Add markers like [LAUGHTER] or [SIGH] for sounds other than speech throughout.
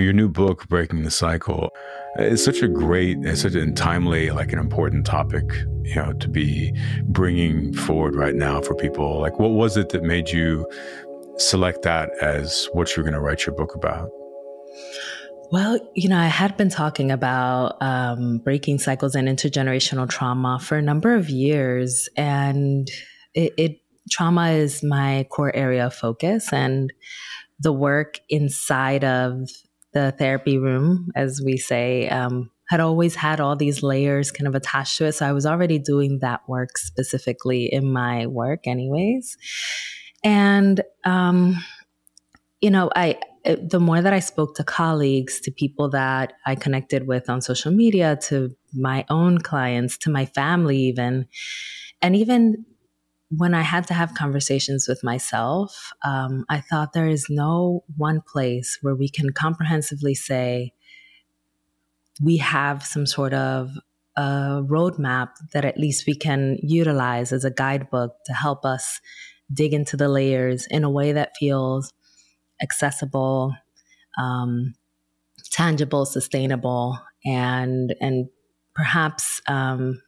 Your new book, Breaking the Cycle, is such a great, it's such a timely, like an important topic, you know, to be bringing forward right now for people. Like, what was it that made you select that as what you're going to write your book about? Well, you know, I had been talking about um, breaking cycles and intergenerational trauma for a number of years, and it, it trauma is my core area of focus, and the work inside of the therapy room, as we say, um, had always had all these layers kind of attached to it. So I was already doing that work specifically in my work, anyways. And, um, you know, I, the more that I spoke to colleagues, to people that I connected with on social media, to my own clients, to my family, even, and even when I had to have conversations with myself, um, I thought there is no one place where we can comprehensively say we have some sort of a roadmap that at least we can utilize as a guidebook to help us dig into the layers in a way that feels accessible, um, tangible, sustainable, and and perhaps um,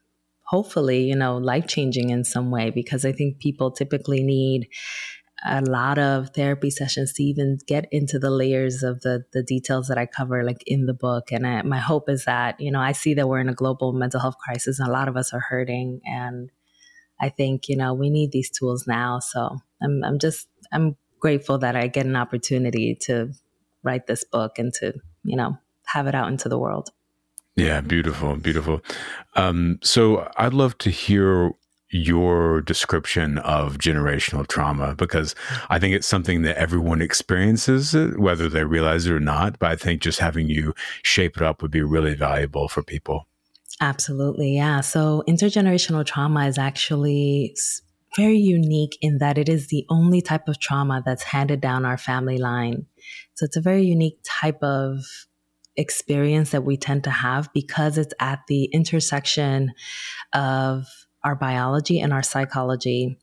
hopefully, you know, life changing in some way because I think people typically need a lot of therapy sessions to even get into the layers of the the details that I cover like in the book. And I, my hope is that you know I see that we're in a global mental health crisis and a lot of us are hurting. And I think you know we need these tools now. So I'm I'm just I'm grateful that I get an opportunity to write this book and to you know have it out into the world yeah, beautiful, beautiful. Um, so I'd love to hear your description of generational trauma because I think it's something that everyone experiences, whether they realize it or not. But I think just having you shape it up would be really valuable for people. Absolutely. Yeah. So intergenerational trauma is actually very unique in that it is the only type of trauma that's handed down our family line. So it's a very unique type of experience that we tend to have because it's at the intersection of our biology and our psychology.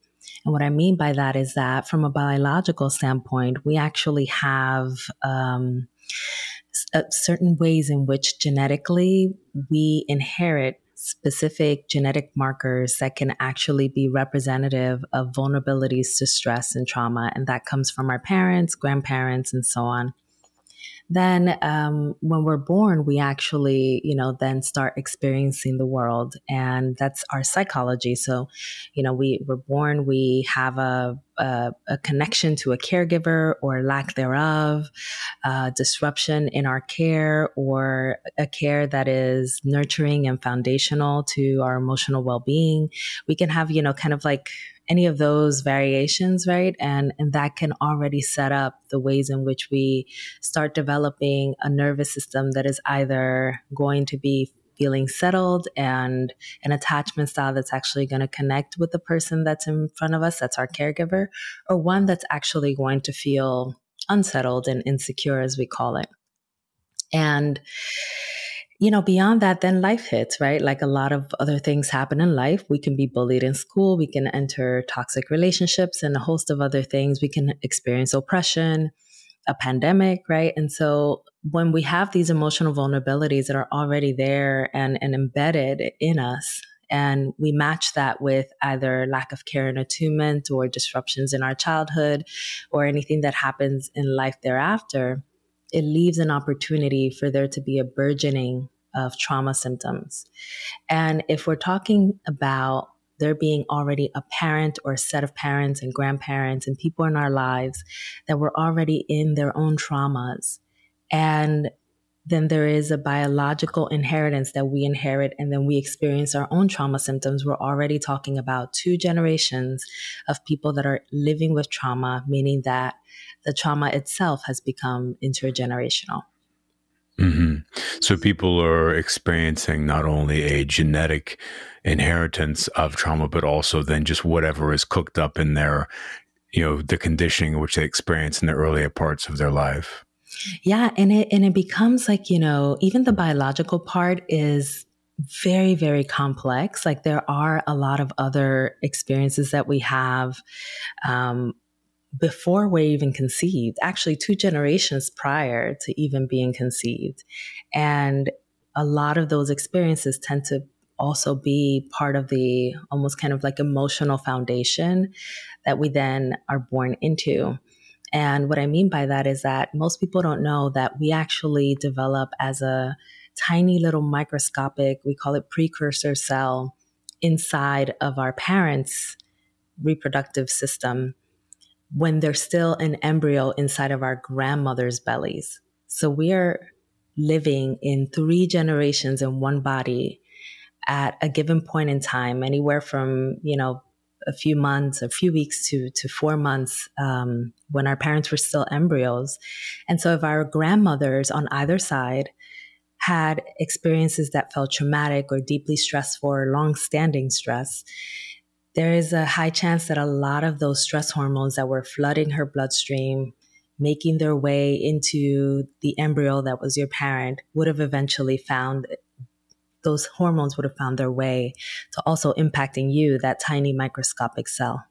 And what I mean by that is that from a biological standpoint, we actually have um, uh, certain ways in which genetically we inherit specific genetic markers that can actually be representative of vulnerabilities to stress and trauma. And that comes from our parents, grandparents, and so on then um, when we're born, we actually, you know, then start experiencing the world. And that's our psychology. So, you know, we were born, we have a, a, a connection to a caregiver or lack thereof, uh, disruption in our care or a care that is nurturing and foundational to our emotional well being. We can have, you know, kind of like any of those variations, right? And, and that can already set up the ways in which we start developing a nervous system that is either going to be feeling settled and an attachment style that's actually going to connect with the person that's in front of us, that's our caregiver, or one that's actually going to feel unsettled and insecure, as we call it. And you know, beyond that, then life hits, right? Like a lot of other things happen in life. We can be bullied in school. We can enter toxic relationships and a host of other things. We can experience oppression, a pandemic, right? And so when we have these emotional vulnerabilities that are already there and, and embedded in us, and we match that with either lack of care and attunement or disruptions in our childhood or anything that happens in life thereafter, it leaves an opportunity for there to be a burgeoning of trauma symptoms. And if we're talking about there being already a parent or a set of parents and grandparents and people in our lives that were already in their own traumas, and then there is a biological inheritance that we inherit and then we experience our own trauma symptoms. We're already talking about two generations of people that are living with trauma, meaning that the trauma itself has become intergenerational. Mm-hmm. So people are experiencing not only a genetic inheritance of trauma, but also then just whatever is cooked up in their, you know, the conditioning which they experience in the earlier parts of their life. Yeah, and it and it becomes like you know even the biological part is very very complex. Like there are a lot of other experiences that we have. Um, before we're even conceived, actually, two generations prior to even being conceived. And a lot of those experiences tend to also be part of the almost kind of like emotional foundation that we then are born into. And what I mean by that is that most people don't know that we actually develop as a tiny little microscopic, we call it precursor cell inside of our parents' reproductive system when they're still an embryo inside of our grandmother's bellies. So we are living in three generations in one body at a given point in time, anywhere from, you know, a few months, a few weeks to, to four months um, when our parents were still embryos. And so if our grandmothers on either side had experiences that felt traumatic or deeply stressful or long standing stress, there is a high chance that a lot of those stress hormones that were flooding her bloodstream, making their way into the embryo that was your parent, would have eventually found those hormones would have found their way to also impacting you, that tiny microscopic cell.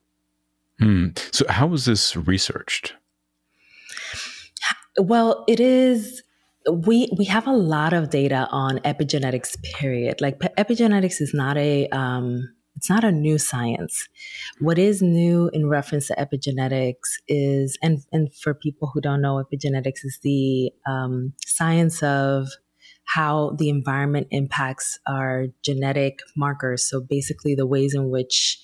Hmm. So, how was this researched? Well, it is we we have a lot of data on epigenetics period like epigenetics is not a um, it's not a new science what is new in reference to epigenetics is and and for people who don't know epigenetics is the um, science of how the environment impacts our genetic markers so basically the ways in which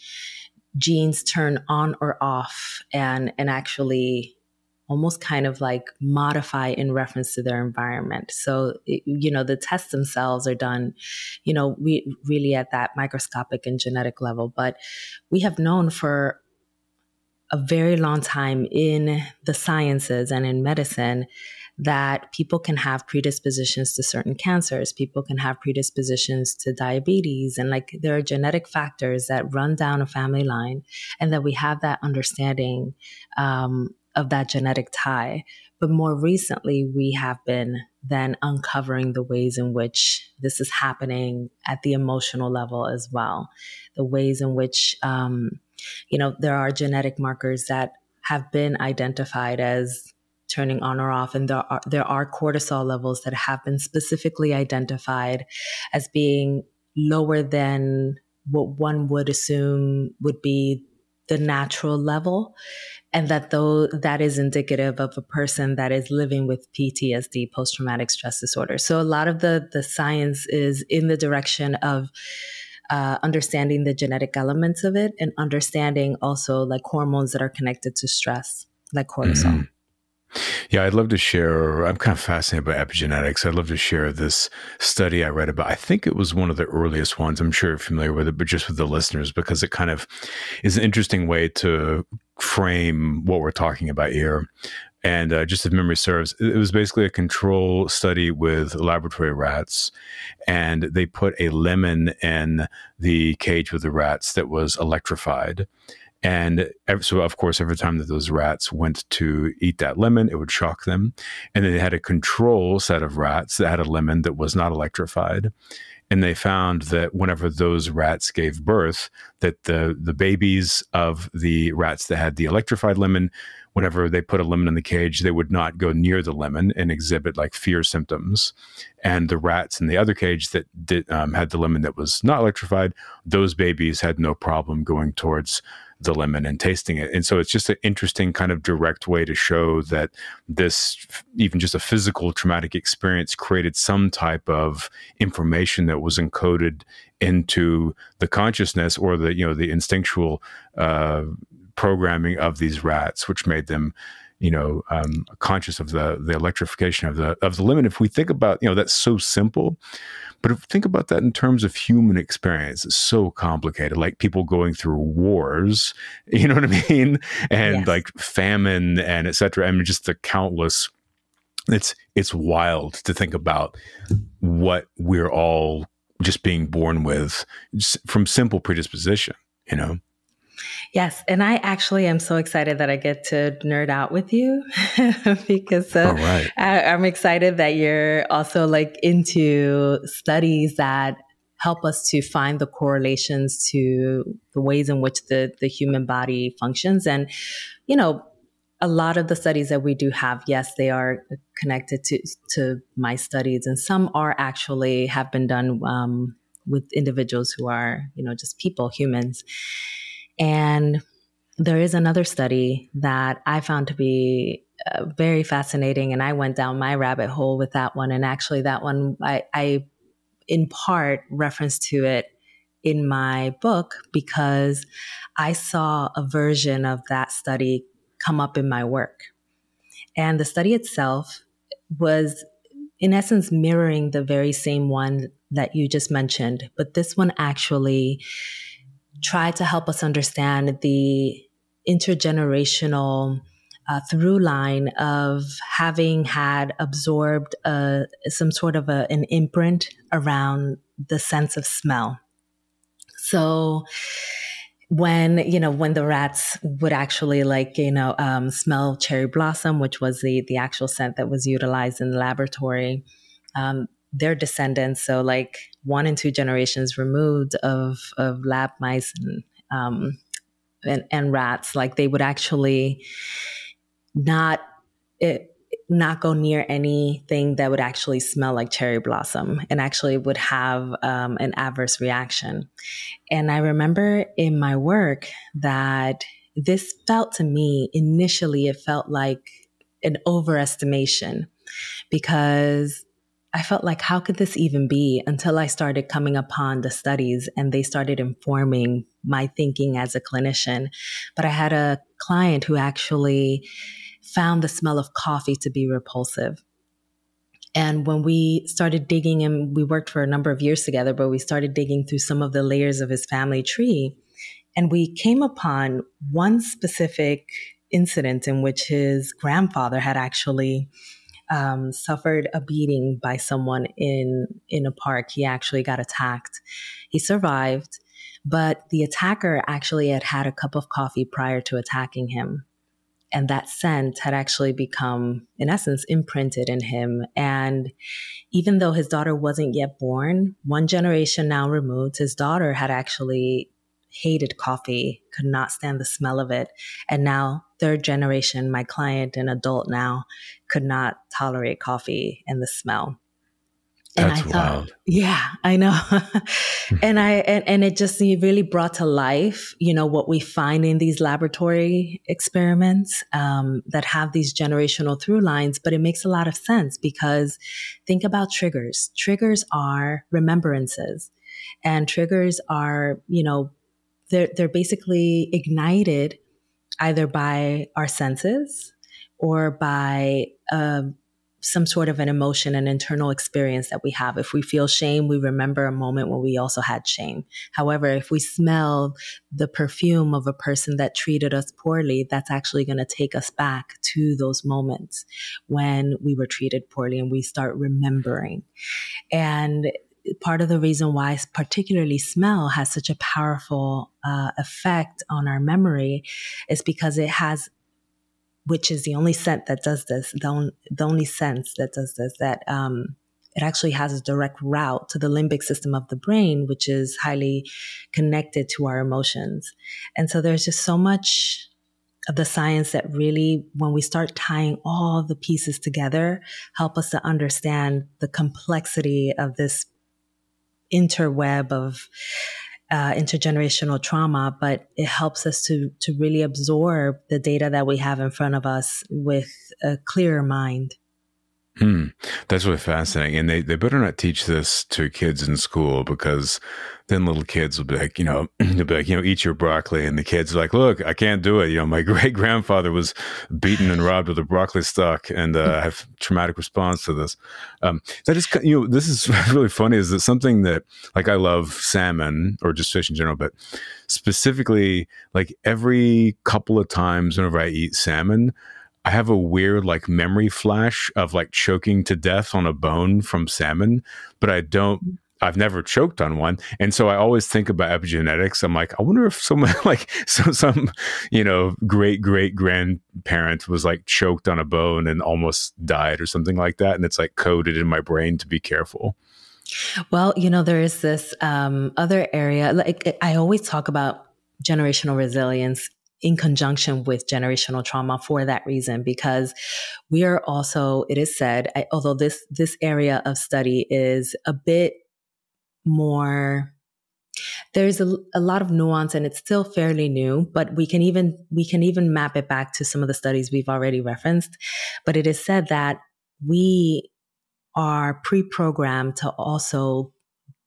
genes turn on or off and and actually almost kind of like modify in reference to their environment. So, you know, the tests themselves are done, you know, we really at that microscopic and genetic level. But we have known for a very long time in the sciences and in medicine that people can have predispositions to certain cancers. People can have predispositions to diabetes. And like there are genetic factors that run down a family line, and that we have that understanding um, of that genetic tie. But more recently, we have been then uncovering the ways in which this is happening at the emotional level as well. The ways in which, um, you know, there are genetic markers that have been identified as turning on or off, and there are there are cortisol levels that have been specifically identified as being lower than what one would assume would be the natural level and that though that is indicative of a person that is living with PTSD post traumatic stress disorder so a lot of the the science is in the direction of uh, understanding the genetic elements of it and understanding also like hormones that are connected to stress like cortisol mm-hmm. Yeah, I'd love to share. I'm kind of fascinated by epigenetics. I'd love to share this study I read about. I think it was one of the earliest ones. I'm sure you're familiar with it, but just with the listeners, because it kind of is an interesting way to frame what we're talking about here. And uh, just if memory serves, it was basically a control study with laboratory rats. And they put a lemon in the cage with the rats that was electrified. And so, of course, every time that those rats went to eat that lemon, it would shock them. And then they had a control set of rats that had a lemon that was not electrified. And they found that whenever those rats gave birth, that the the babies of the rats that had the electrified lemon, whenever they put a lemon in the cage, they would not go near the lemon and exhibit like fear symptoms. And the rats in the other cage that did, um, had the lemon that was not electrified, those babies had no problem going towards the lemon and tasting it. And so it's just an interesting kind of direct way to show that this, even just a physical traumatic experience, created some type of information that was encoded into the consciousness or the you know the instinctual uh, programming of these rats, which made them you know um, conscious of the the electrification of the of the lemon. If we think about you know that's so simple, but if think about that in terms of human experience, it's so complicated. Like people going through wars, [LAUGHS] you know what I mean, and yes. like famine and etc. I mean, just the countless. It's it's wild to think about what we're all just being born with from simple predisposition. You know. Yes, and I actually am so excited that I get to nerd out with you [LAUGHS] because uh, right. I, I'm excited that you're also like into studies that help us to find the correlations to the ways in which the the human body functions and you know a lot of the studies that we do have, yes, they are connected to to my studies, and some are actually have been done um, with individuals who are, you know, just people, humans. And there is another study that I found to be uh, very fascinating, and I went down my rabbit hole with that one. And actually, that one I, I in part reference to it in my book because I saw a version of that study come up in my work. And the study itself was, in essence, mirroring the very same one that you just mentioned. But this one actually tried to help us understand the intergenerational uh, through line of having had absorbed uh, some sort of a, an imprint around the sense of smell. So, when you know when the rats would actually like you know um, smell cherry blossom which was the the actual scent that was utilized in the laboratory um, their descendants so like one and two generations removed of of lab mice and um, and, and rats like they would actually not it, not go near anything that would actually smell like cherry blossom and actually would have um, an adverse reaction. And I remember in my work that this felt to me initially, it felt like an overestimation because I felt like, how could this even be until I started coming upon the studies and they started informing my thinking as a clinician. But I had a client who actually found the smell of coffee to be repulsive. And when we started digging, and we worked for a number of years together, but we started digging through some of the layers of his family tree, and we came upon one specific incident in which his grandfather had actually um, suffered a beating by someone in in a park. He actually got attacked. He survived, but the attacker actually had had a cup of coffee prior to attacking him and that scent had actually become, in essence, imprinted in him. And even though his daughter wasn't yet born, one generation now removed, his daughter had actually hated coffee, could not stand the smell of it. And now, third generation, my client, an adult now, could not tolerate coffee and the smell. And That's I thought, wild. yeah, I know. [LAUGHS] and I and, and it just really brought to life, you know, what we find in these laboratory experiments um, that have these generational through lines. But it makes a lot of sense because think about triggers. Triggers are remembrances, and triggers are, you know, they're they're basically ignited either by our senses or by uh, some sort of an emotion, an internal experience that we have. If we feel shame, we remember a moment when we also had shame. However, if we smell the perfume of a person that treated us poorly, that's actually going to take us back to those moments when we were treated poorly and we start remembering. And part of the reason why particularly smell has such a powerful uh, effect on our memory is because it has which is the only scent that does this, the, on, the only sense that does this, that um, it actually has a direct route to the limbic system of the brain, which is highly connected to our emotions. And so there's just so much of the science that really, when we start tying all the pieces together, help us to understand the complexity of this interweb of uh, intergenerational trauma, but it helps us to to really absorb the data that we have in front of us with a clearer mind. Hmm. That's really fascinating. And they, they better not teach this to kids in school because then little kids will be like, you know, [CLEARS THROAT] they'll be like, you know, eat your broccoli. And the kids are like, look, I can't do it. You know, my [LAUGHS] great grandfather was beaten and robbed with a broccoli stalk and uh, I have traumatic response to this. Um, that is, you know, this is [LAUGHS] really funny is that something that like I love salmon or just fish in general, but specifically like every couple of times whenever I eat salmon, I have a weird like memory flash of like choking to death on a bone from salmon, but I don't I've never choked on one. And so I always think about epigenetics. I'm like, I wonder if someone [LAUGHS] like some some, you know, great great grandparent was like choked on a bone and almost died or something like that. And it's like coded in my brain to be careful. Well, you know, there is this um, other area. Like I always talk about generational resilience in conjunction with generational trauma for that reason because we are also it is said although this this area of study is a bit more there's a, a lot of nuance and it's still fairly new but we can even we can even map it back to some of the studies we've already referenced. But it is said that we are pre-programmed to also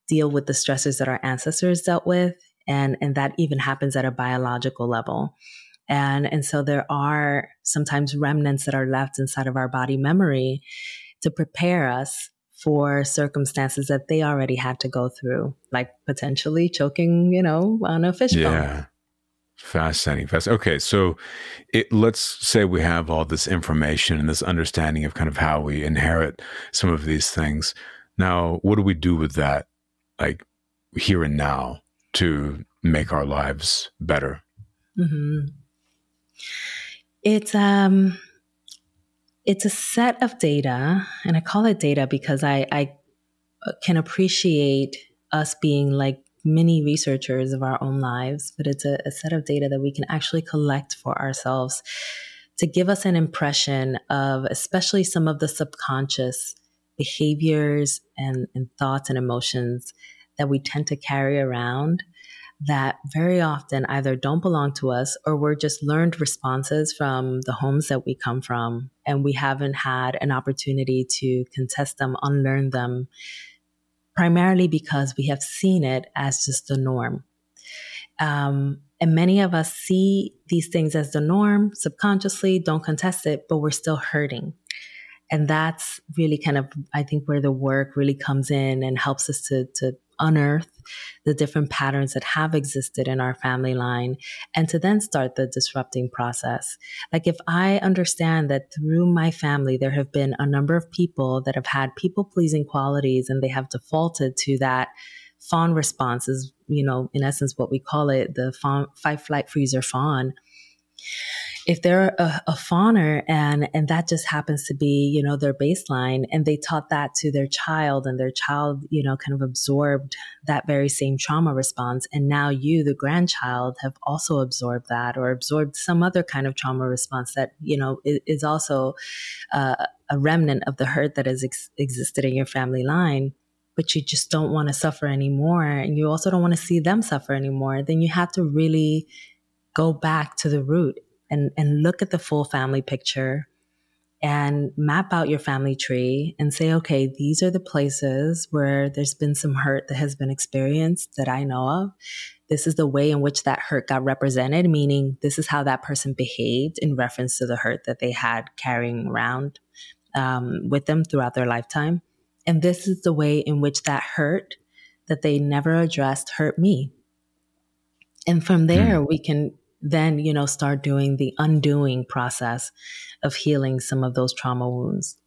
deal with the stressors that our ancestors dealt with and and that even happens at a biological level. And and so there are sometimes remnants that are left inside of our body memory to prepare us for circumstances that they already had to go through like potentially choking you know on a fish yeah. Fascinating. Fast okay so it, let's say we have all this information and this understanding of kind of how we inherit some of these things. Now what do we do with that like here and now to make our lives better? Mm-hmm. It's um, it's a set of data, and I call it data because I, I can appreciate us being like many researchers of our own lives, but it's a, a set of data that we can actually collect for ourselves to give us an impression of, especially some of the subconscious behaviors and, and thoughts and emotions that we tend to carry around that very often either don't belong to us or we're just learned responses from the homes that we come from and we haven't had an opportunity to contest them, unlearn them, primarily because we have seen it as just the norm. Um, and many of us see these things as the norm subconsciously, don't contest it, but we're still hurting. And that's really kind of, I think, where the work really comes in and helps us to, to unearth the different patterns that have existed in our family line and to then start the disrupting process. Like if I understand that through my family, there have been a number of people that have had people pleasing qualities and they have defaulted to that fawn response is, you know, in essence, what we call it, the fawn, fight, flight, freeze, or fawn if they're a, a fawner and and that just happens to be you know their baseline and they taught that to their child and their child you know kind of absorbed that very same trauma response. And now you the grandchild have also absorbed that or absorbed some other kind of trauma response that you know is, is also uh, a remnant of the hurt that has ex- existed in your family line. But you just don't want to suffer anymore and you also don't want to see them suffer anymore. Then you have to really go back to the root and, and look at the full family picture and map out your family tree and say, okay, these are the places where there's been some hurt that has been experienced that I know of. This is the way in which that hurt got represented, meaning this is how that person behaved in reference to the hurt that they had carrying around um, with them throughout their lifetime. And this is the way in which that hurt that they never addressed hurt me. And from there, mm. we can then, you know, start doing the undoing process of healing some of those trauma wounds.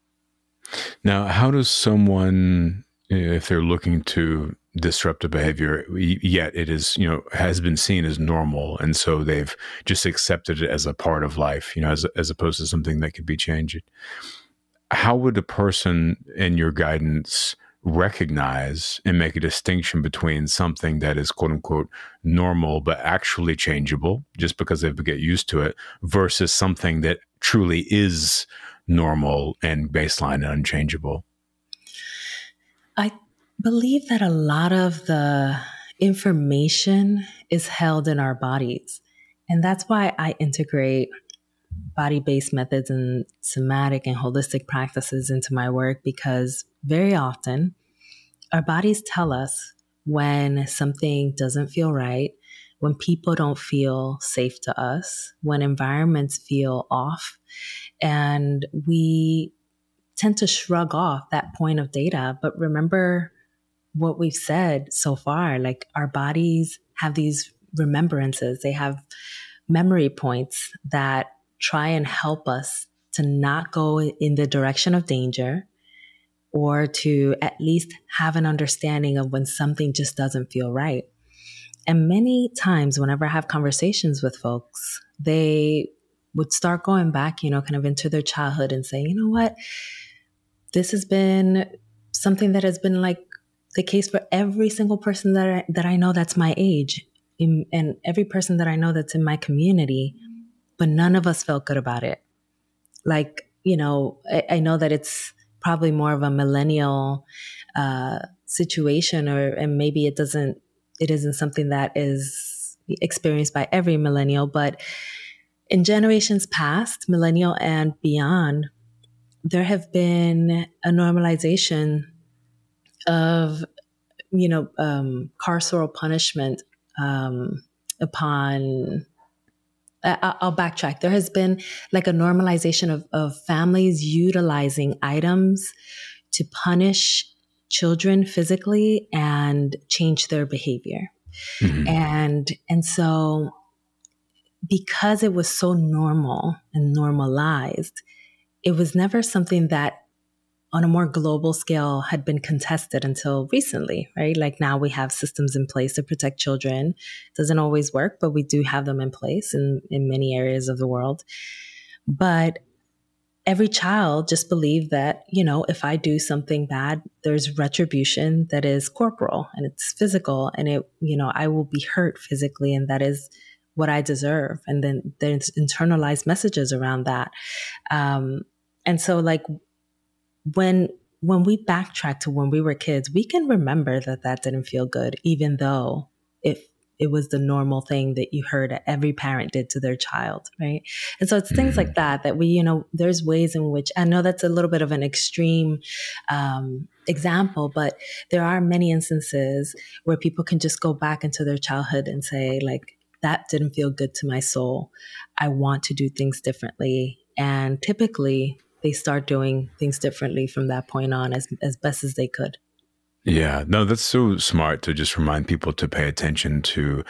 Now, how does someone, if they're looking to disrupt a behavior, yet it is, you know, has been seen as normal, and so they've just accepted it as a part of life, you know, as, as opposed to something that could be changed. How would a person in your guidance recognize and make a distinction between something that is quote unquote normal but actually changeable just because they get used to it versus something that truly is normal and baseline and unchangeable. I believe that a lot of the information is held in our bodies and that's why i integrate body based methods and somatic and holistic practices into my work because very often our bodies tell us when something doesn't feel right, when people don't feel safe to us, when environments feel off. And we tend to shrug off that point of data. But remember what we've said so far like our bodies have these remembrances, they have memory points that try and help us to not go in the direction of danger or to at least have an understanding of when something just doesn't feel right. And many times, whenever I have conversations with folks, they would start going back, you know, kind of into their childhood and say, you know what, this has been something that has been like the case for every single person that I, that I know that's my age in, and every person that I know that's in my community, but none of us felt good about it. Like, you know, I, I know that it's probably more of a millennial uh, situation, or and maybe it doesn't, it isn't something that is experienced by every millennial, but in generations past, millennial and beyond, there have been a normalization of, you know, um, carceral punishment um, upon I'll backtrack. There has been like a normalization of, of families utilizing items to punish children physically and change their behavior. Mm-hmm. And and so because it was so normal and normalized, it was never something that on a more global scale had been contested until recently, right? Like now we have systems in place to protect children. Doesn't always work, but we do have them in place in, in many areas of the world. But every child just believed that, you know, if I do something bad, there's retribution that is corporal and it's physical and it, you know, I will be hurt physically and that is what I deserve. And then there's internalized messages around that. Um, and so like when when we backtrack to when we were kids, we can remember that that didn't feel good, even though if it was the normal thing that you heard every parent did to their child, right? And so it's things like mm-hmm. that that we, you know, there's ways in which I know that's a little bit of an extreme um, example, but there are many instances where people can just go back into their childhood and say, like, that didn't feel good to my soul. I want to do things differently. And typically, they start doing things differently from that point on as as best as they could. Yeah, no, that's so smart to just remind people to pay attention to,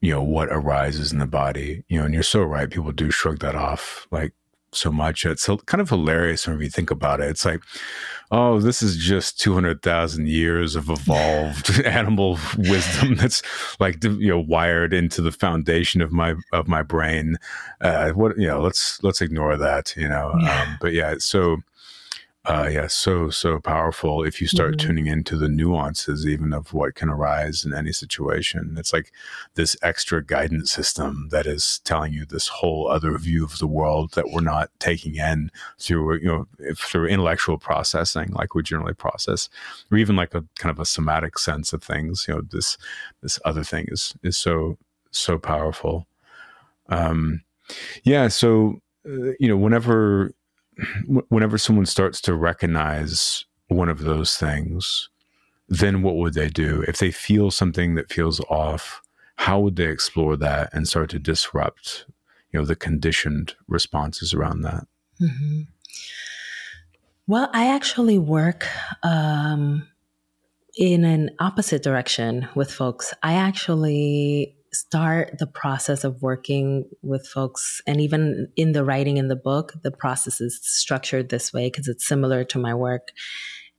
you know, what arises in the body. You know, and you're so right. People do shrug that off like so much. It's kind of hilarious when you think about it. It's like, oh, this is just 200,000 years of evolved [LAUGHS] animal wisdom that's like, you know, wired into the foundation of my, of my brain. Uh, what, you know, let's, let's ignore that, you know? Yeah. Um, but yeah, so, uh, yeah, so so powerful if you start mm-hmm. tuning into the nuances, even of what can arise in any situation. It's like this extra guidance system that is telling you this whole other view of the world that we're not taking in through you know through intellectual processing, like we generally process, or even like a kind of a somatic sense of things. You know, this this other thing is is so so powerful. Um, yeah, so uh, you know, whenever whenever someone starts to recognize one of those things, then what would they do? If they feel something that feels off, how would they explore that and start to disrupt, you know, the conditioned responses around that? Mm-hmm. Well, I actually work um, in an opposite direction with folks. I actually start the process of working with folks and even in the writing in the book the process is structured this way because it's similar to my work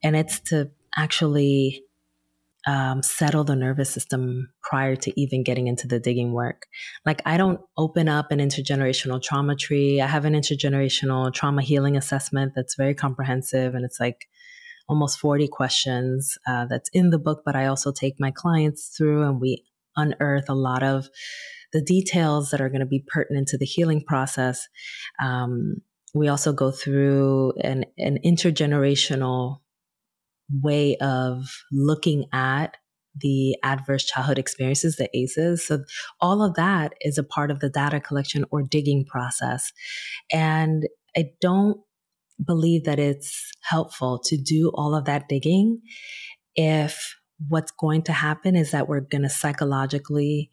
and it's to actually um, settle the nervous system prior to even getting into the digging work. Like, I don't open up an intergenerational trauma tree. I have an intergenerational trauma healing assessment that's very comprehensive and it's like almost 40 questions uh, that's in the book, but I also take my clients through and we unearth a lot of the details that are going to be pertinent to the healing process. Um, we also go through an, an intergenerational way of looking at the adverse childhood experiences, the ACEs. So, all of that is a part of the data collection or digging process. And I don't believe that it's helpful to do all of that digging if what's going to happen is that we're going to psychologically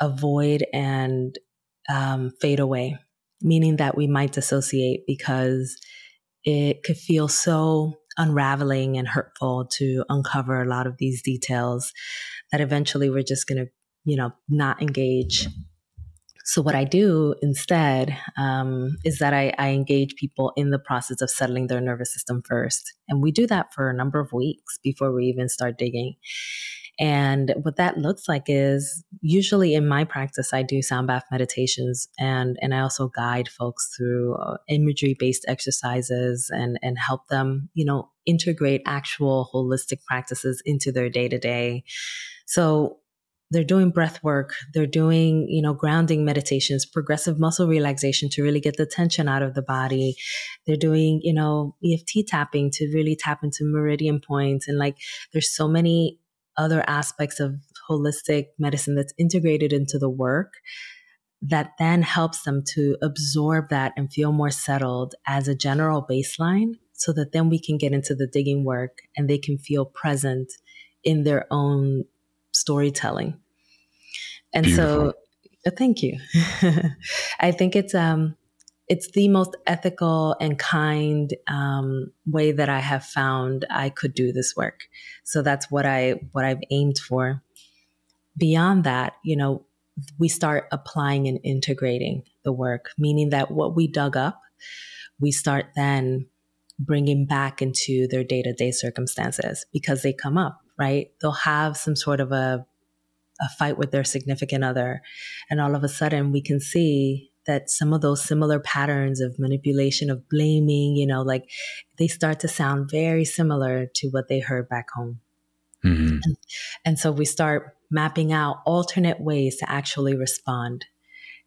avoid and um, fade away, meaning that we might dissociate because it could feel so unraveling and hurtful to uncover a lot of these details that eventually we're just going to, you know, not engage so, what I do instead um, is that I, I, engage people in the process of settling their nervous system first. And we do that for a number of weeks before we even start digging. And what that looks like is usually in my practice, I do sound bath meditations and, and I also guide folks through uh, imagery based exercises and, and help them, you know, integrate actual holistic practices into their day to day. So they're doing breath work they're doing you know grounding meditations progressive muscle relaxation to really get the tension out of the body. They're doing you know eft tapping to really tap into meridian points. And like there's so many other aspects of holistic medicine that's integrated into the work that then helps them to absorb that and feel more settled as a general baseline so that then we can get into the digging work and they can feel present in their own storytelling. And Beautiful. so uh, thank you. [LAUGHS] I think it's um it's the most ethical and kind um, way that I have found I could do this work. So that's what I what I've aimed for. Beyond that, you know, we start applying and integrating the work, meaning that what we dug up, we start then bringing back into their day to day circumstances because they come up, right? They'll have some sort of a, a fight with their significant other. And all of a sudden, we can see that some of those similar patterns of manipulation, of blaming, you know, like they start to sound very similar to what they heard back home. Mm-hmm. And, and so we start mapping out alternate ways to actually respond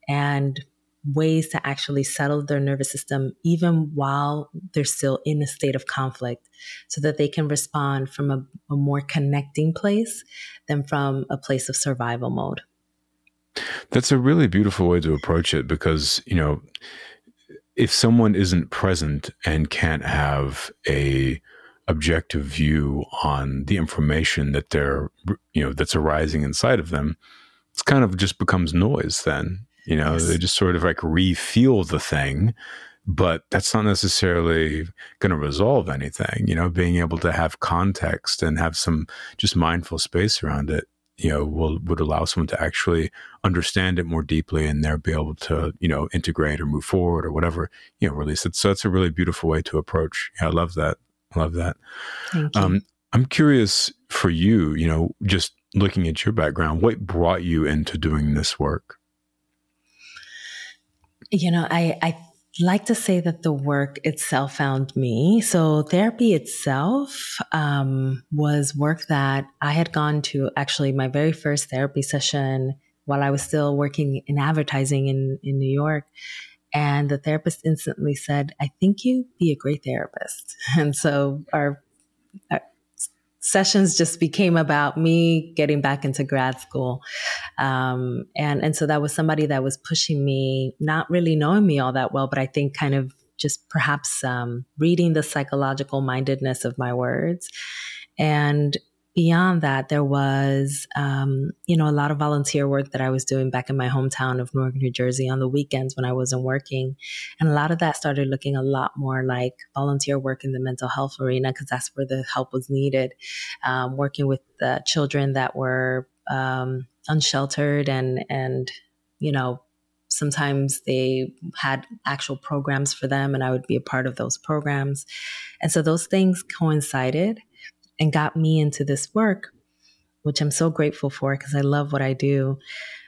and ways to actually settle their nervous system even while they're still in a state of conflict so that they can respond from a, a more connecting place than from a place of survival mode. That's a really beautiful way to approach it because, you know, if someone isn't present and can't have a objective view on the information that they're you know that's arising inside of them it's kind of just becomes noise then you know yes. they just sort of like re-feel the thing but that's not necessarily going to resolve anything you know being able to have context and have some just mindful space around it you know will would allow someone to actually understand it more deeply and they'll be able to you know integrate or move forward or whatever you know release it so that's a really beautiful way to approach yeah, i love that I Love that. Um, I'm curious for you, you know, just looking at your background, what brought you into doing this work? You know, I, I like to say that the work itself found me. So therapy itself um, was work that I had gone to actually my very first therapy session while I was still working in advertising in, in New York. And the therapist instantly said, I think you'd be a great therapist. [LAUGHS] And so our, our sessions just became about me getting back into grad school. Um, and, and so that was somebody that was pushing me, not really knowing me all that well, but I think kind of just perhaps um, reading the psychological mindedness of my words and beyond that, there was, um, you know, a lot of volunteer work that I was doing back in my hometown of Newark, New Jersey on the weekends when I wasn't working. And a lot of that started looking a lot more like volunteer work in the mental health arena because that's where the help was needed. Um, working with the children that were um, unsheltered and, and, you know, sometimes they had actual programs for them and I would be a part of those programs. And so those things coincided and got me into this work, which I'm so grateful for because I love what I do.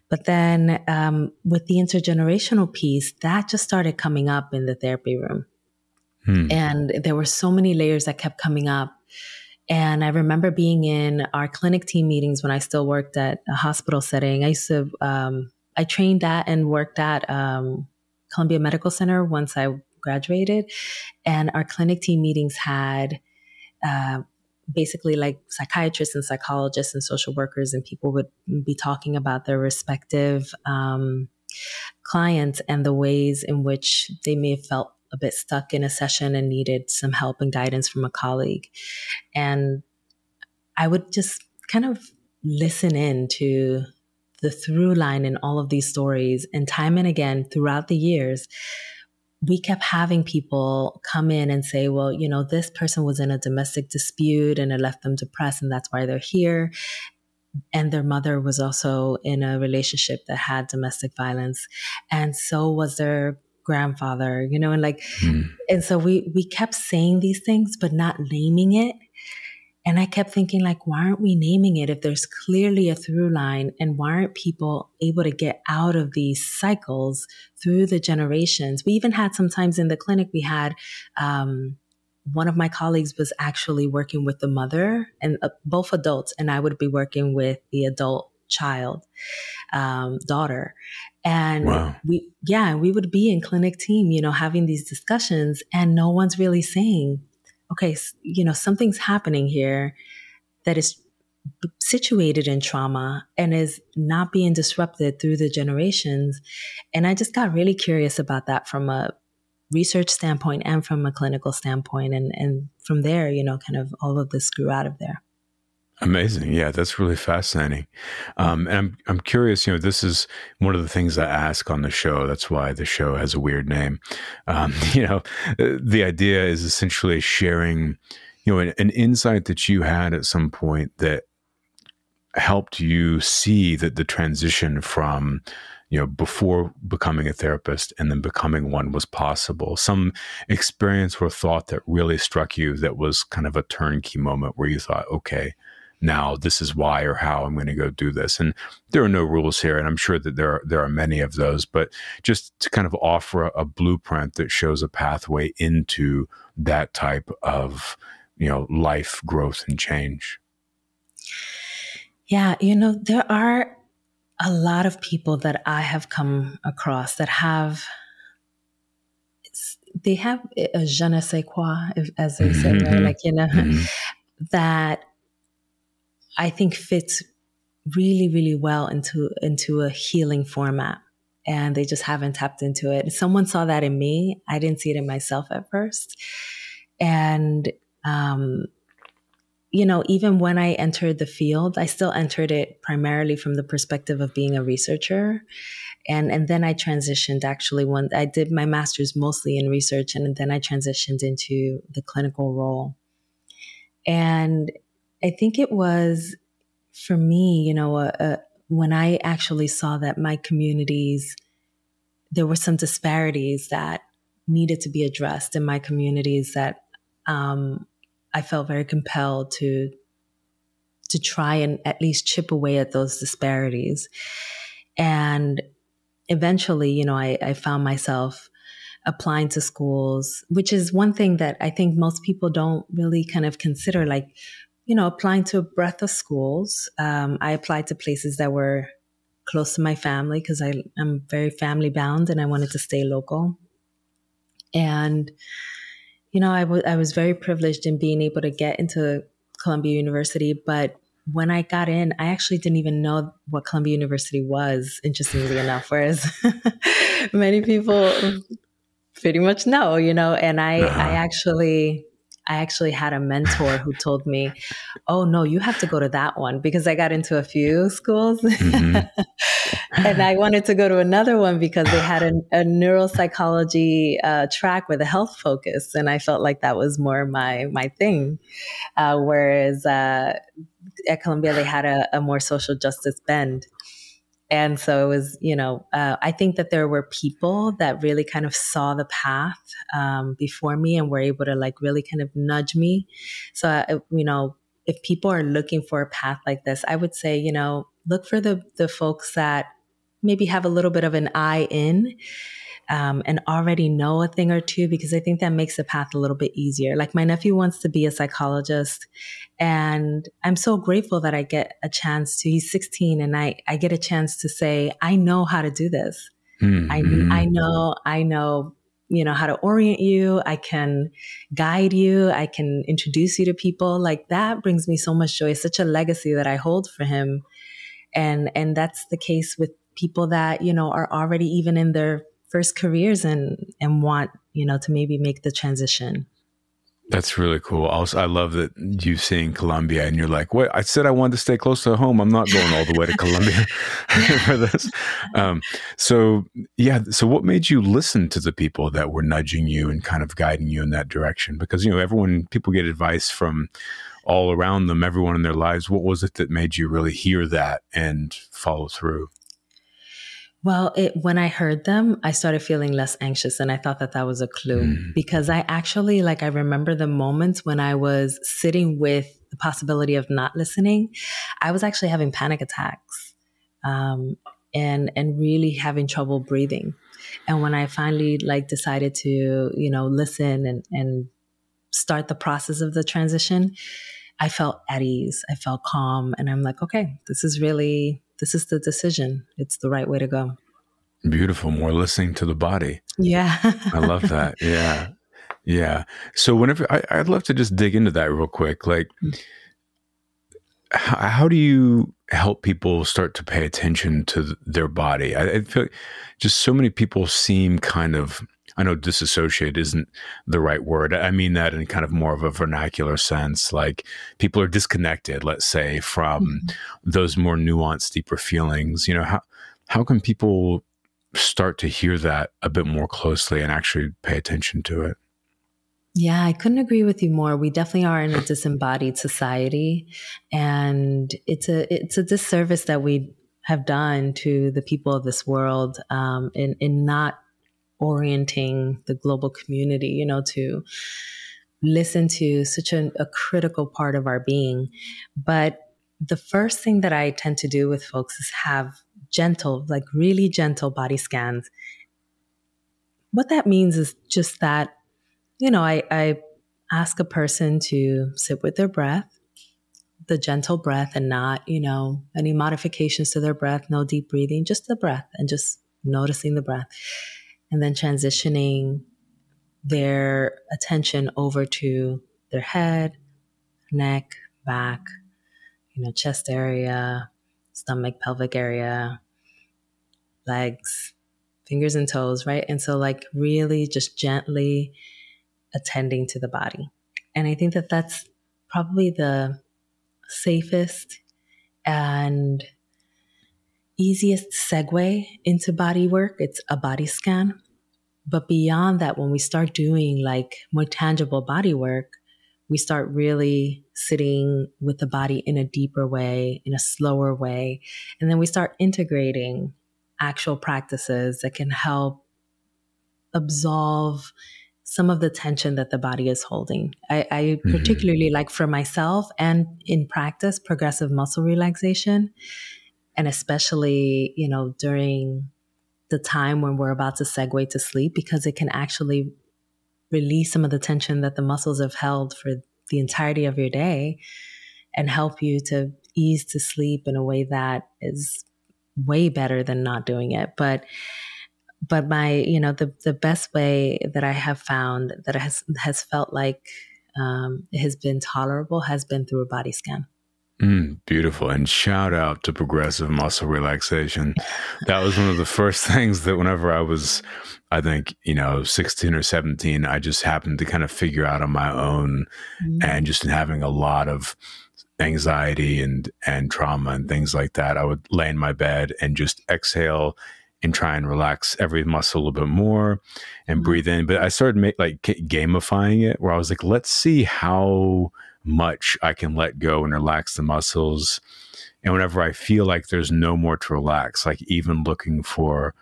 But then um, with the intergenerational piece, that just started coming up in the therapy room. Hmm. And there were so many layers that kept coming up. And I remember being in our clinic team meetings when I still worked at a hospital setting. I used to, um, I trained at and worked at um, Columbia Medical Center once I graduated. And our clinic team meetings had uh, basically like psychiatrists and psychologists and social workers and people would be talking about their respective um, clients and the ways in which they may have felt a bit stuck in a session and needed some help and guidance from a colleague. And i would just kind of listen in to the through line in all of these stories and time and again throughout the years we kept having people come in and say, well, you know, this person was in a domestic dispute and it left them depressed and that's why they're here. And their mother was also in a relationship that had domestic violence. And so was their grandfather, you know, and like, mm. and so we, we kept saying these things, but not naming it. And I kept thinking, like, why aren't we naming it if there's clearly a through line? And why aren't people able to get out of these cycles through the generations? We even had sometimes in the clinic, we had um, one of my colleagues was actually working with the mother and uh, both adults, and I would be working with the adult child, um, daughter. And wow. we, yeah, we would be in clinic team, you know, having these discussions, and no one's really saying, okay, you know, something's happening here that is situated in trauma and is not being disrupted through the generations. And I just got really curious about that from a research standpoint and from a clinical standpoint. And, and from there, you know, kind of all of this grew out of there. Amazing. Yeah, that's really fascinating. Um, and I'm, I'm curious, you know, this is one of the things I ask on the show. That's why the show has a weird name. Um, [LAUGHS] you know, the idea is essentially sharing, you know, an, an insight that you had at some point that helped you see that the transition from you know before becoming a therapist and then becoming one was possible some experience or thought that really struck you that was kind of a turnkey moment where you thought okay now this is why or how I'm going to go do this. And there are no rules here, and I'm sure that there are, there are many of those. But just to kind of offer a, a blueprint that shows a pathway into that type of you know life growth and change. Yeah, you know, there are a lot of people that I have come across that have they have a je ne sais quoi, as they say, mm-hmm. right? Like you know, mm-hmm. [LAUGHS] that I think fits really, really well into into a healing format, and they just haven't tapped into it. Someone saw that in me. I didn't see it in myself at first, and um, you know, even when I entered the field, I still entered it primarily from the perspective of being a researcher. And, and then I transitioned actually when I did my master's mostly in research and then I transitioned into the clinical role. And I think it was for me, you know, uh, uh, when I actually saw that my communities, there were some disparities that needed to be addressed in my communities that um, I felt very compelled to to try and at least chip away at those disparities. And eventually, you know, I, I found myself applying to schools, which is one thing that I think most people don't really kind of consider. Like, you know, applying to a breadth of schools. Um, I applied to places that were close to my family because I'm very family bound and I wanted to stay local. And you know, I, w- I was I was very privileged in being able to get into Columbia University, but when I got in, I actually didn't even know what Columbia University was, interestingly enough, whereas [LAUGHS] many people pretty much know, you know, and I, uh-huh. I actually I actually had a mentor who told me, "Oh no, you have to go to that one because I got into a few schools, mm-hmm. [LAUGHS] and I wanted to go to another one because they had a, a neuropsychology uh, track with a health focus, and I felt like that was more my my thing. Uh, whereas uh, at Columbia, they had a, a more social justice bend." And so it was, you know, uh, I think that there were people that really kind of saw the path um, before me and were able to like really kind of nudge me. So, uh, you know, if people are looking for a path like this, I would say, you know, look for the the folks that maybe have a little bit of an eye in um, and already know a thing or two because I think that makes the path a little bit easier. Like my nephew wants to be a psychologist, and I'm so grateful that I get a chance to. He's 16, and I I get a chance to say I know how to do this. Mm-hmm. I I know I know you know how to orient you i can guide you i can introduce you to people like that brings me so much joy such a legacy that i hold for him and and that's the case with people that you know are already even in their first careers and and want you know to maybe make the transition that's really cool. Also, I love that you seeing Columbia and you're like, "What? I said I wanted to stay close to home. I'm not going all the way to Columbia [LAUGHS] for this." Um, so, yeah. So, what made you listen to the people that were nudging you and kind of guiding you in that direction? Because you know, everyone, people get advice from all around them, everyone in their lives. What was it that made you really hear that and follow through? Well, it, when I heard them, I started feeling less anxious, and I thought that that was a clue mm. because I actually like I remember the moments when I was sitting with the possibility of not listening. I was actually having panic attacks, um, and and really having trouble breathing. And when I finally like decided to you know listen and and start the process of the transition, I felt at ease. I felt calm, and I'm like, okay, this is really this is the decision. It's the right way to go. Beautiful. More listening to the body. Yeah. I love that. [LAUGHS] Yeah. Yeah. So whenever I, would love to just dig into that real quick. Like, how, how, do you help people start to pay attention to their body? I, I feel like just so many people seem kind of I know disassociate isn't the right word. I mean that in kind of more of a vernacular sense. Like people are disconnected, let's say, from mm-hmm. those more nuanced, deeper feelings. You know, how how can people start to hear that a bit more closely and actually pay attention to it? Yeah, I couldn't agree with you more. We definitely are in a disembodied society, and it's a it's a disservice that we have done to the people of this world um, in in not orienting the global community, you know, to listen to such a, a critical part of our being. But the first thing that I tend to do with folks is have gentle, like really gentle body scans. What that means is just that, you know, I, I ask a person to sit with their breath, the gentle breath, and not, you know, any modifications to their breath, no deep breathing, just the breath and just noticing the breath and then transitioning their attention over to their head, neck, back, you know, chest area, stomach, pelvic area, legs, fingers and toes, right? And so, like, really just gently attending to the body. And I think that that's probably the safest and easiest segue into body work. It's a body scan. But beyond that, when we start doing like more tangible body work, we start really sitting with the body in a deeper way, in a slower way. And then we start integrating actual practices that can help absolve some of the tension that the body is holding. I, I mm-hmm. particularly like for myself and in practice progressive muscle relaxation and especially you know during the time when we're about to segue to sleep because it can actually release some of the tension that the muscles have held for the entirety of your day and help you to ease to sleep in a way that is way better than not doing it. But but my you know the the best way that i have found that has has felt like um, it has been tolerable has been through a body scan Mm, beautiful. And shout out to progressive muscle relaxation. That was one of the first [LAUGHS] things that whenever I was, I think, you know, 16 or 17, I just happened to kind of figure out on my own mm. and just having a lot of anxiety and and trauma and things like that. I would lay in my bed and just exhale and try and relax every muscle a little bit more and mm. breathe in. But I started make, like gamifying it where I was like, let's see how much I can let go and relax the muscles. And whenever I feel like there's no more to relax, like even looking for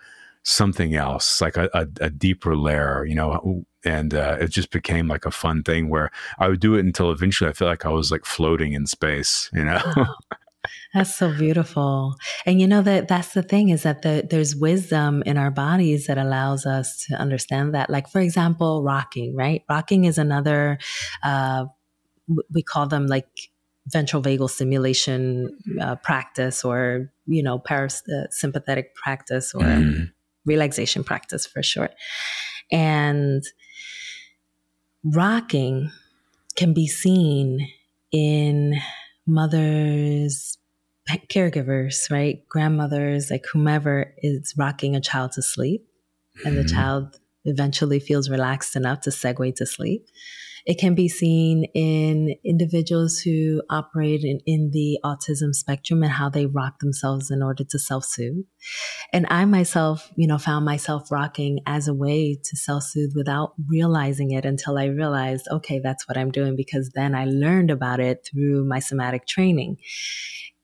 something else, like a, a, a deeper layer, you know, and uh, it just became like a fun thing where I would do it until eventually I felt like I was like floating in space, you know. [LAUGHS] That's so beautiful. And you know that that's the thing is that the, there's wisdom in our bodies that allows us to understand that. Like for example, rocking, right? Rocking is another uh, we call them like ventral vagal stimulation uh, practice or you know parasympathetic uh, practice or mm. relaxation practice for short and rocking can be seen in mothers caregivers right grandmothers like whomever is rocking a child to sleep and the mm-hmm. child eventually feels relaxed enough to segue to sleep it can be seen in individuals who operate in, in the autism spectrum and how they rock themselves in order to self soothe. And I myself, you know, found myself rocking as a way to self soothe without realizing it until I realized, okay, that's what I'm doing because then I learned about it through my somatic training.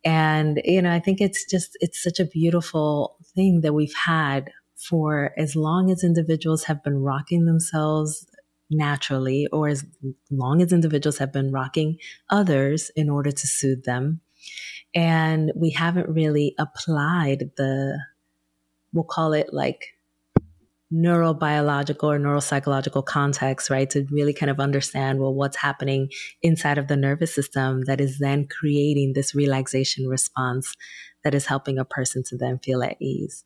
And, you know, I think it's just, it's such a beautiful thing that we've had for as long as individuals have been rocking themselves naturally or as long as individuals have been rocking others in order to soothe them. And we haven't really applied the, we'll call it like neurobiological or neuropsychological context, right? To really kind of understand, well, what's happening inside of the nervous system that is then creating this relaxation response that is helping a person to then feel at ease.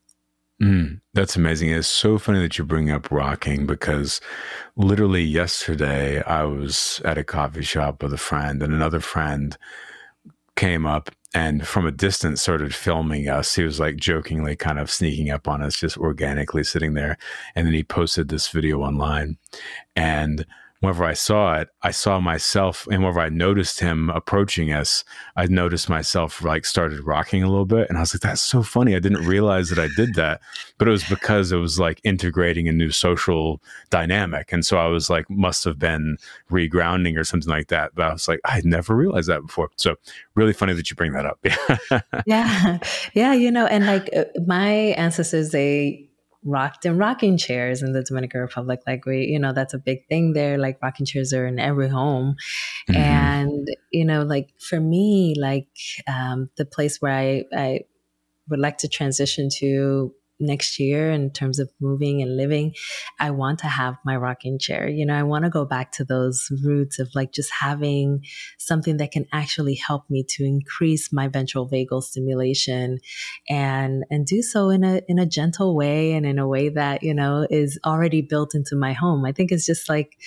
Mm, that's amazing. It's so funny that you bring up rocking because literally yesterday I was at a coffee shop with a friend and another friend came up and from a distance started filming us. He was like jokingly kind of sneaking up on us, just organically sitting there. And then he posted this video online. And whenever I saw it, I saw myself, and whenever I noticed him approaching us, I noticed myself like started rocking a little bit. And I was like, that's so funny. I didn't realize that I did that, but it was because it was like integrating a new social dynamic. And so I was like, must have been regrounding or something like that. But I was like, I had never realized that before. So really funny that you bring that up. [LAUGHS] yeah. [LAUGHS] Yeah. You know, and like uh, my ancestors, they, rocked in rocking chairs in the Dominican Republic. Like we, you know, that's a big thing there. Like rocking chairs are in every home. Mm-hmm. And, you know, like for me, like um, the place where I, I would like to transition to next year in terms of moving and living, I want to have my rocking chair. You know, I want to go back to those roots of like just having something that can actually help me to increase my ventral vagal stimulation and and do so in a in a gentle way and in a way that, you know, is already built into my home. I think it's just like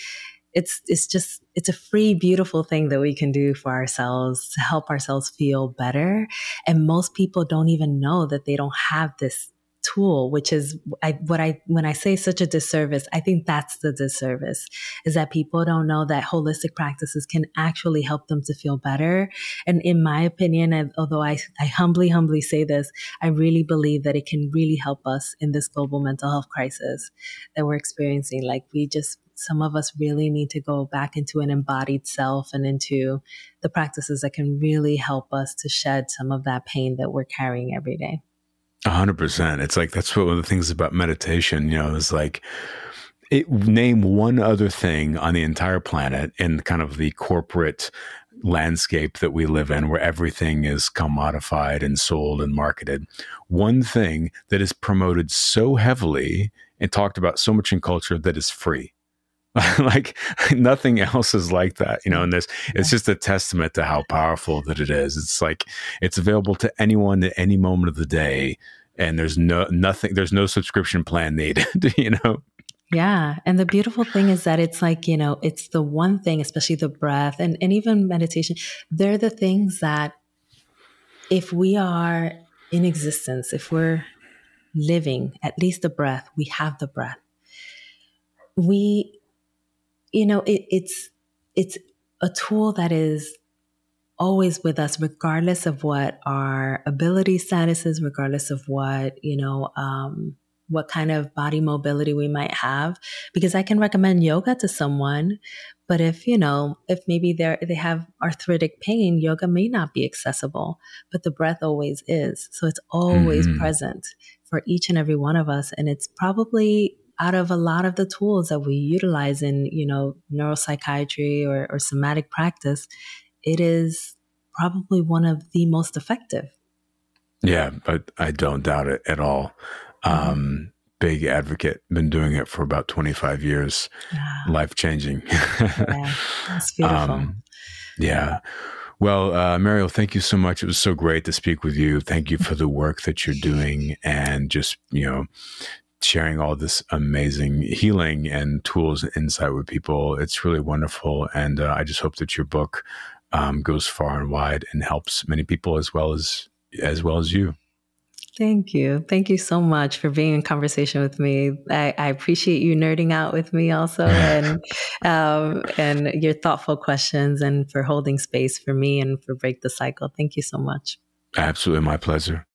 it's it's just it's a free beautiful thing that we can do for ourselves to help ourselves feel better and most people don't even know that they don't have this tool, which is I, what I, when I say such a disservice, I think that's the disservice is that people don't know that holistic practices can actually help them to feel better. And in my opinion, although I, I humbly, humbly say this, I really believe that it can really help us in this global mental health crisis that we're experiencing. Like we just, some of us really need to go back into an embodied self and into the practices that can really help us to shed some of that pain that we're carrying every day. Hundred percent. It's like that's one of the things about meditation, you know, is like it name one other thing on the entire planet in kind of the corporate landscape that we live in where everything is commodified and sold and marketed. One thing that is promoted so heavily and talked about so much in culture that is free. [LAUGHS] like nothing else is like that, you know, and mm. this it's just a testament to how powerful that it is. It's like it's available to anyone at any moment of the day and there's no nothing there's no subscription plan needed, [LAUGHS] you know. Yeah. And the beautiful thing is that it's like, you know, it's the one thing, especially the breath and, and even meditation, they're the things that if we are in existence, if we're living, at least the breath, we have the breath. We you know, it, it's it's a tool that is always with us, regardless of what our ability status is, regardless of what you know. Um, what kind of body mobility we might have because i can recommend yoga to someone but if you know if maybe they they have arthritic pain yoga may not be accessible but the breath always is so it's always mm-hmm. present for each and every one of us and it's probably out of a lot of the tools that we utilize in, you know, neuropsychiatry or, or somatic practice, it is probably one of the most effective. Yeah, but I don't doubt it at all. Mm-hmm. Um, big advocate, been doing it for about 25 years. Yeah. Life changing. [LAUGHS] yeah, that's beautiful. Um, yeah. Well, uh, Mariel, thank you so much. It was so great to speak with you. Thank you for the work that you're doing and just, you know, sharing all this amazing healing and tools and insight with people. It's really wonderful. And uh, I just hope that your book um, goes far and wide and helps many people as well as as well as you. Thank you. Thank you so much for being in conversation with me. I, I appreciate you nerding out with me also [LAUGHS] and um, and your thoughtful questions and for holding space for me and for Break the Cycle. Thank you so much. Absolutely my pleasure.